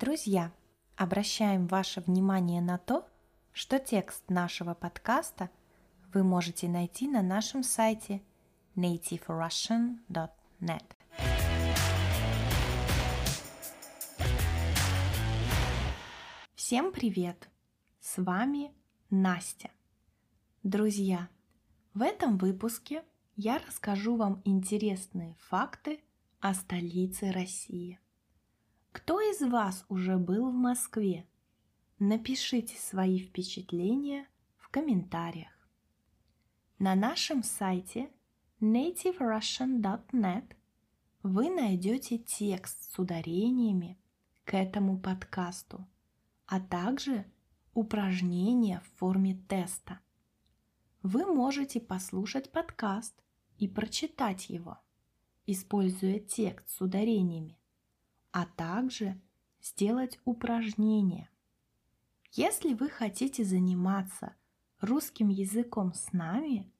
Друзья, обращаем ваше внимание на то, что текст нашего подкаста вы можете найти на нашем сайте nativerussian.net. Всем привет! С вами Настя. Друзья, в этом выпуске я расскажу вам интересные факты о столице России – кто из вас уже был в Москве? Напишите свои впечатления в комментариях. На нашем сайте nativerussian.net вы найдете текст с ударениями к этому подкасту, а также упражнения в форме теста. Вы можете послушать подкаст и прочитать его, используя текст с ударениями а также сделать упражнения. Если вы хотите заниматься русским языком с нами,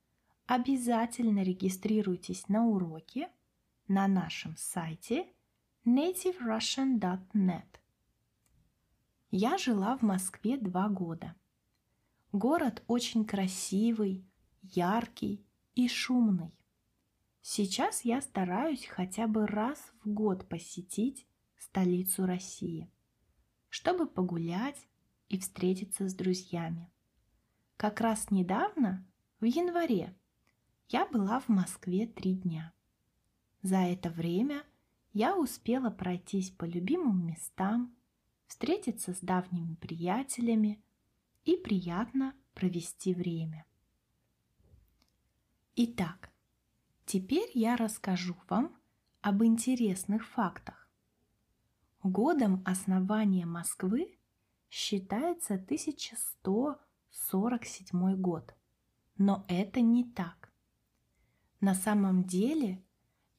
обязательно регистрируйтесь на уроки на нашем сайте nativerussian.net. Я жила в Москве два года. Город очень красивый, яркий и шумный. Сейчас я стараюсь хотя бы раз в год посетить столицу России, чтобы погулять и встретиться с друзьями. Как раз недавно, в январе, я была в Москве три дня. За это время я успела пройтись по любимым местам, встретиться с давними приятелями и приятно провести время. Итак, теперь я расскажу вам об интересных фактах, Годом основания Москвы считается 1147 год. Но это не так. На самом деле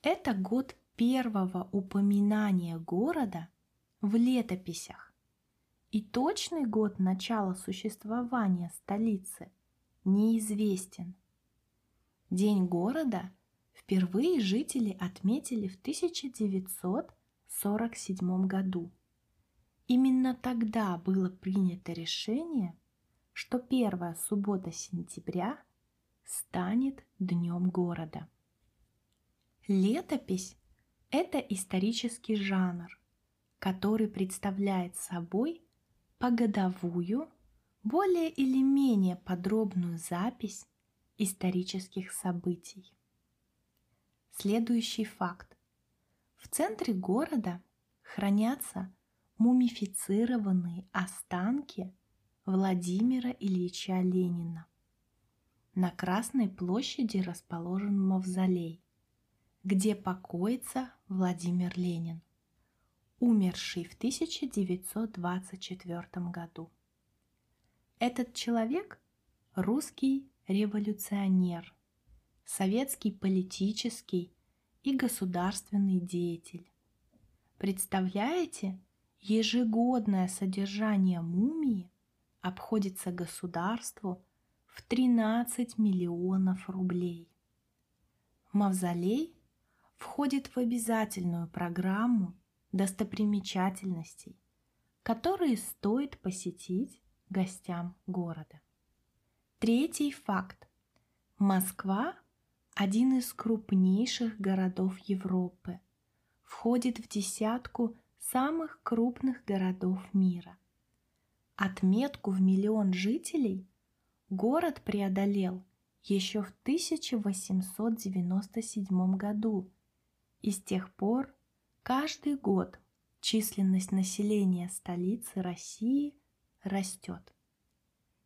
это год первого упоминания города в летописях. И точный год начала существования столицы неизвестен. День города впервые жители отметили в 1900 1947 году. Именно тогда было принято решение, что первая суббота сентября станет днем города. Летопись – это исторический жанр, который представляет собой погодовую, более или менее подробную запись исторических событий. Следующий факт. В центре города хранятся мумифицированные останки Владимира Ильича Ленина. На Красной площади расположен мавзолей, где покоится Владимир Ленин, умерший в 1924 году. Этот человек – русский революционер, советский политический и государственный деятель. Представляете, ежегодное содержание мумии обходится государству в 13 миллионов рублей. Мавзолей входит в обязательную программу достопримечательностей, которые стоит посетить гостям города. Третий факт. Москва один из крупнейших городов Европы, входит в десятку самых крупных городов мира. Отметку в миллион жителей город преодолел еще в 1897 году, и с тех пор каждый год численность населения столицы России растет.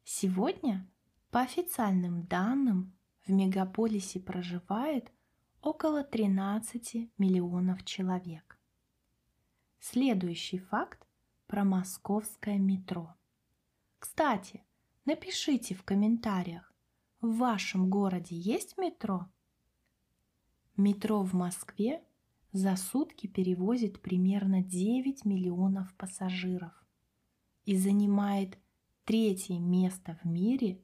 Сегодня, по официальным данным, в мегаполисе проживает около 13 миллионов человек. Следующий факт про московское метро. Кстати, напишите в комментариях, в вашем городе есть метро? Метро в Москве за сутки перевозит примерно 9 миллионов пассажиров и занимает третье место в мире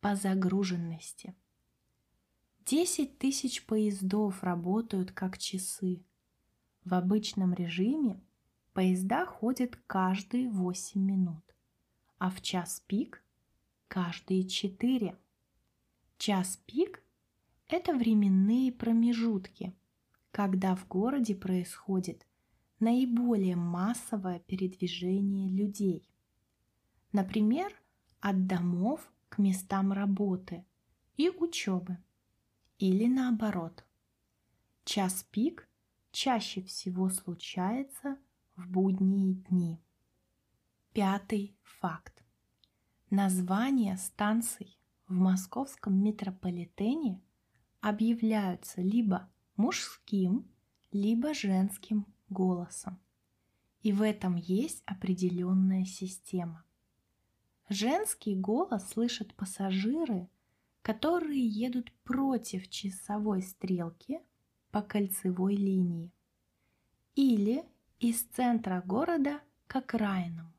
по загруженности. 10 тысяч поездов работают как часы. В обычном режиме поезда ходят каждые 8 минут, а в час пик – каждые 4. Час пик – это временные промежутки, когда в городе происходит наиболее массовое передвижение людей. Например, от домов к местам работы и учебы. Или наоборот. Час пик чаще всего случается в будние дни. Пятый факт. Названия станций в московском метрополитене объявляются либо мужским, либо женским голосом. И в этом есть определенная система. Женский голос слышат пассажиры, которые едут против часовой стрелки по кольцевой линии или из центра города к окраинам.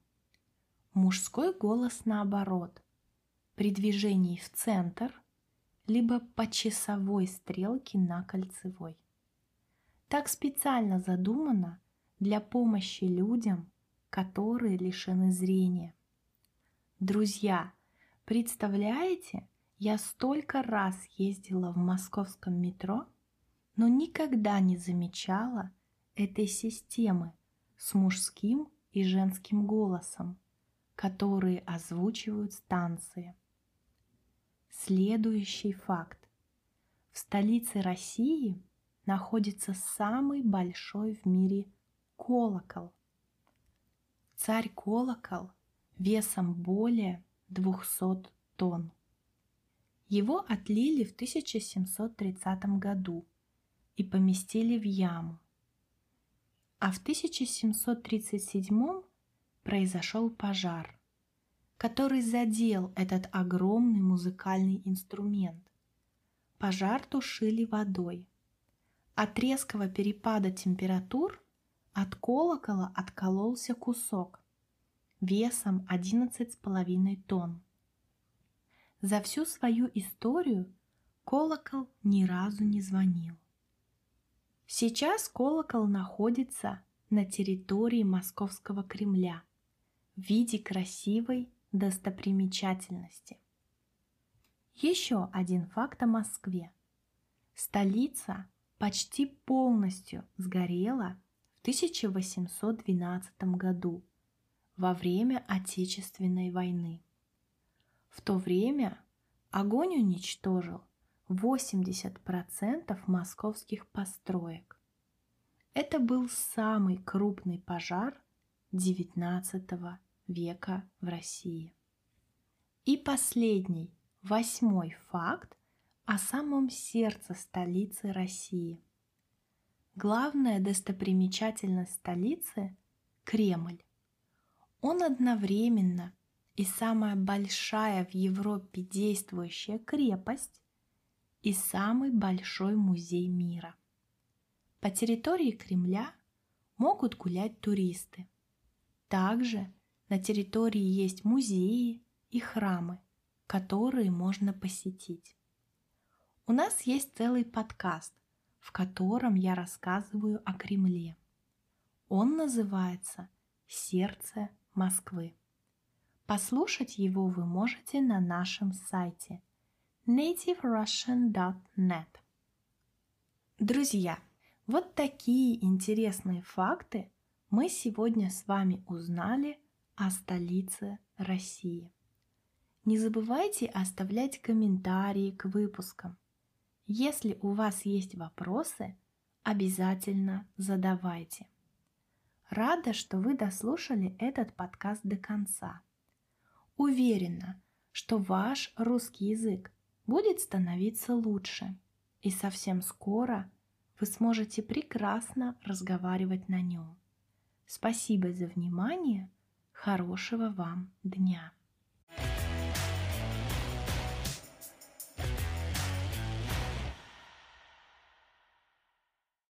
Мужской голос наоборот, при движении в центр, либо по часовой стрелке на кольцевой. Так специально задумано для помощи людям, которые лишены зрения. Друзья, представляете, я столько раз ездила в московском метро, но никогда не замечала этой системы с мужским и женским голосом, которые озвучивают станции. Следующий факт. В столице России находится самый большой в мире колокол. Царь-колокол весом более 200 тонн. Его отлили в 1730 году и поместили в яму. А в 1737 произошел пожар, который задел этот огромный музыкальный инструмент. Пожар тушили водой. От резкого перепада температур от колокола откололся кусок весом 11,5 тонн. За всю свою историю колокол ни разу не звонил. Сейчас колокол находится на территории Московского Кремля в виде красивой достопримечательности. Еще один факт о Москве. Столица почти полностью сгорела в 1812 году во время Отечественной войны. В то время огонь уничтожил 80% московских построек. Это был самый крупный пожар XIX века в России. И последний, восьмой факт о самом сердце столицы России. Главная достопримечательность столицы – Кремль. Он одновременно и самая большая в Европе действующая крепость и самый большой музей мира. По территории Кремля могут гулять туристы. Также на территории есть музеи и храмы, которые можно посетить. У нас есть целый подкаст, в котором я рассказываю о Кремле. Он называется «Сердце Москвы». Послушать его вы можете на нашем сайте nativerussian.net. Друзья, вот такие интересные факты мы сегодня с вами узнали о столице России. Не забывайте оставлять комментарии к выпускам – если у вас есть вопросы, обязательно задавайте. Рада, что вы дослушали этот подкаст до конца. Уверена, что ваш русский язык будет становиться лучше, и совсем скоро вы сможете прекрасно разговаривать на нем. Спасибо за внимание, хорошего вам дня!